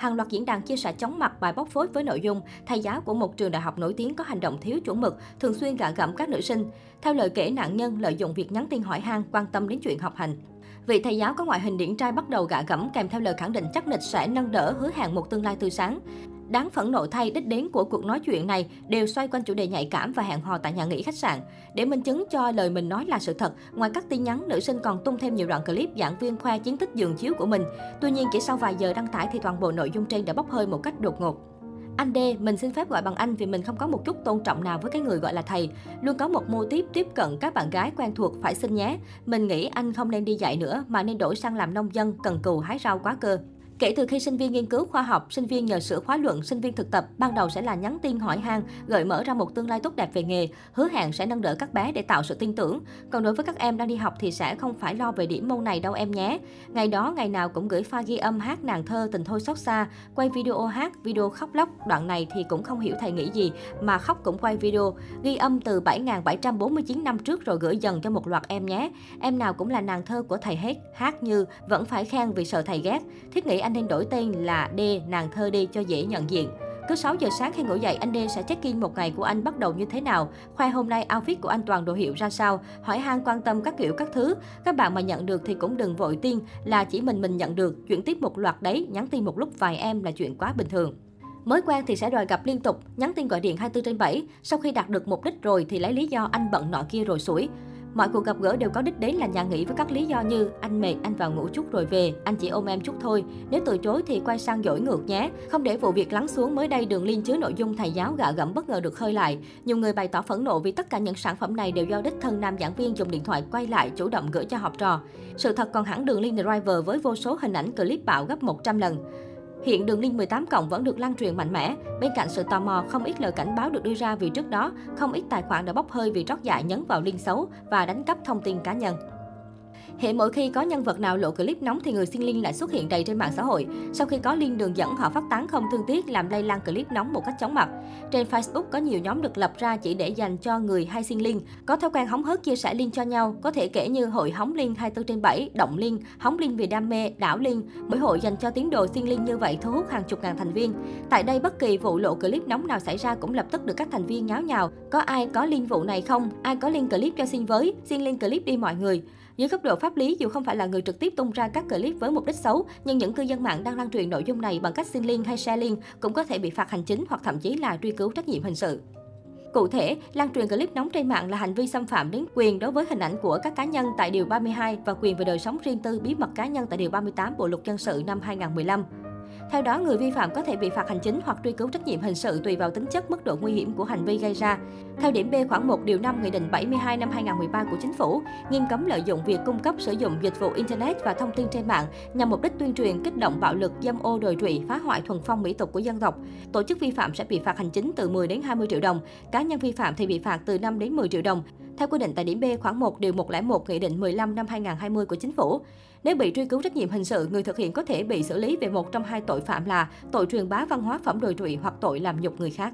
hàng loạt diễn đàn chia sẻ chóng mặt bài bóc phốt với nội dung thầy giáo của một trường đại học nổi tiếng có hành động thiếu chuẩn mực, thường xuyên gạ gẫm các nữ sinh. Theo lời kể nạn nhân lợi dụng việc nhắn tin hỏi han quan tâm đến chuyện học hành. Vị thầy giáo có ngoại hình điển trai bắt đầu gạ gẫm kèm theo lời khẳng định chắc nịch sẽ nâng đỡ hứa hẹn một tương lai tươi sáng. Đáng phẫn nộ thay, đích đến của cuộc nói chuyện này đều xoay quanh chủ đề nhạy cảm và hẹn hò tại nhà nghỉ khách sạn. Để minh chứng cho lời mình nói là sự thật, ngoài các tin nhắn, nữ sinh còn tung thêm nhiều đoạn clip giảng viên khoe chiến tích giường chiếu của mình. Tuy nhiên, chỉ sau vài giờ đăng tải thì toàn bộ nội dung trên đã bốc hơi một cách đột ngột. Anh D, mình xin phép gọi bằng anh vì mình không có một chút tôn trọng nào với cái người gọi là thầy. Luôn có một mô tiếp tiếp cận các bạn gái quen thuộc phải xin nhé. Mình nghĩ anh không nên đi dạy nữa mà nên đổi sang làm nông dân, cần cù hái rau quá cơ. Kể từ khi sinh viên nghiên cứu khoa học, sinh viên nhờ sửa khóa luận, sinh viên thực tập, ban đầu sẽ là nhắn tin hỏi han, gợi mở ra một tương lai tốt đẹp về nghề, hứa hẹn sẽ nâng đỡ các bé để tạo sự tin tưởng. Còn đối với các em đang đi học thì sẽ không phải lo về điểm môn này đâu em nhé. Ngày đó, ngày nào cũng gửi file ghi âm hát nàng thơ tình thôi xót xa, quay video hát, video khóc lóc. Đoạn này thì cũng không hiểu thầy nghĩ gì, mà khóc cũng quay video. Ghi âm từ 7.749 năm trước rồi gửi dần cho một loạt em nhé. Em nào cũng là nàng thơ của thầy hết, hát như vẫn phải khen vì sợ thầy ghét. Thiết nghĩ anh anh nên đổi tên là D, nàng thơ đi cho dễ nhận diện. Cứ 6 giờ sáng khi ngủ dậy, anh D sẽ check-in một ngày của anh bắt đầu như thế nào, khoe hôm nay outfit của anh toàn đồ hiệu ra sao, hỏi han quan tâm các kiểu các thứ. Các bạn mà nhận được thì cũng đừng vội tin là chỉ mình mình nhận được, chuyển tiếp một loạt đấy, nhắn tin một lúc vài em là chuyện quá bình thường. Mới quen thì sẽ đòi gặp liên tục, nhắn tin gọi điện 24 trên 7. Sau khi đạt được mục đích rồi thì lấy lý do anh bận nọ kia rồi sủi. Mọi cuộc gặp gỡ đều có đích đến là nhà nghỉ với các lý do như anh mệt, anh vào ngủ chút rồi về, anh chỉ ôm em chút thôi. Nếu từ chối thì quay sang dỗi ngược nhé. Không để vụ việc lắng xuống mới đây đường liên chứa nội dung thầy giáo gạ gẫm bất ngờ được khơi lại. Nhiều người bày tỏ phẫn nộ vì tất cả những sản phẩm này đều do đích thân nam giảng viên dùng điện thoại quay lại chủ động gửi cho học trò. Sự thật còn hẳn đường link driver với vô số hình ảnh clip bạo gấp 100 lần. Hiện đường link 18 cộng vẫn được lan truyền mạnh mẽ. Bên cạnh sự tò mò, không ít lời cảnh báo được đưa ra vì trước đó, không ít tài khoản đã bốc hơi vì trót dại nhấn vào link xấu và đánh cắp thông tin cá nhân. Hệ mỗi khi có nhân vật nào lộ clip nóng thì người xin link lại xuất hiện đầy trên mạng xã hội. Sau khi có link đường dẫn, họ phát tán không thương tiếc làm lây lan clip nóng một cách chóng mặt. Trên Facebook có nhiều nhóm được lập ra chỉ để dành cho người hay xin link. Có thói quen hóng hớt chia sẻ link cho nhau, có thể kể như hội hóng link 24 trên 7, động link, hóng link vì đam mê, đảo link. Mỗi hội dành cho tiến đồ xin link như vậy thu hút hàng chục ngàn thành viên. Tại đây bất kỳ vụ lộ clip nóng nào xảy ra cũng lập tức được các thành viên nháo nhào. Có ai có link vụ này không? Ai có link clip cho xin với? Xin link clip đi mọi người. Dưới góc độ pháp lý, dù không phải là người trực tiếp tung ra các clip với mục đích xấu, nhưng những cư dân mạng đang lan truyền nội dung này bằng cách xin link hay share link cũng có thể bị phạt hành chính hoặc thậm chí là truy cứu trách nhiệm hình sự. Cụ thể, lan truyền clip nóng trên mạng là hành vi xâm phạm đến quyền đối với hình ảnh của các cá nhân tại Điều 32 và quyền về đời sống riêng tư bí mật cá nhân tại Điều 38 Bộ Luật Dân sự năm 2015. Theo đó, người vi phạm có thể bị phạt hành chính hoặc truy cứu trách nhiệm hình sự tùy vào tính chất mức độ nguy hiểm của hành vi gây ra. Theo điểm B khoảng 1 điều 5 Nghị định 72 năm 2013 của Chính phủ, nghiêm cấm lợi dụng việc cung cấp sử dụng dịch vụ internet và thông tin trên mạng nhằm mục đích tuyên truyền, kích động bạo lực, dâm ô đồi trụy, phá hoại thuần phong mỹ tục của dân tộc. Tổ chức vi phạm sẽ bị phạt hành chính từ 10 đến 20 triệu đồng, cá nhân vi phạm thì bị phạt từ 5 đến 10 triệu đồng. Theo quy định tại điểm B khoảng 1 điều 101 Nghị định 15 năm 2020 của Chính phủ, nếu bị truy cứu trách nhiệm hình sự, người thực hiện có thể bị xử lý về một trong hai tội phạm là tội truyền bá văn hóa phẩm đồi trụy hoặc tội làm nhục người khác.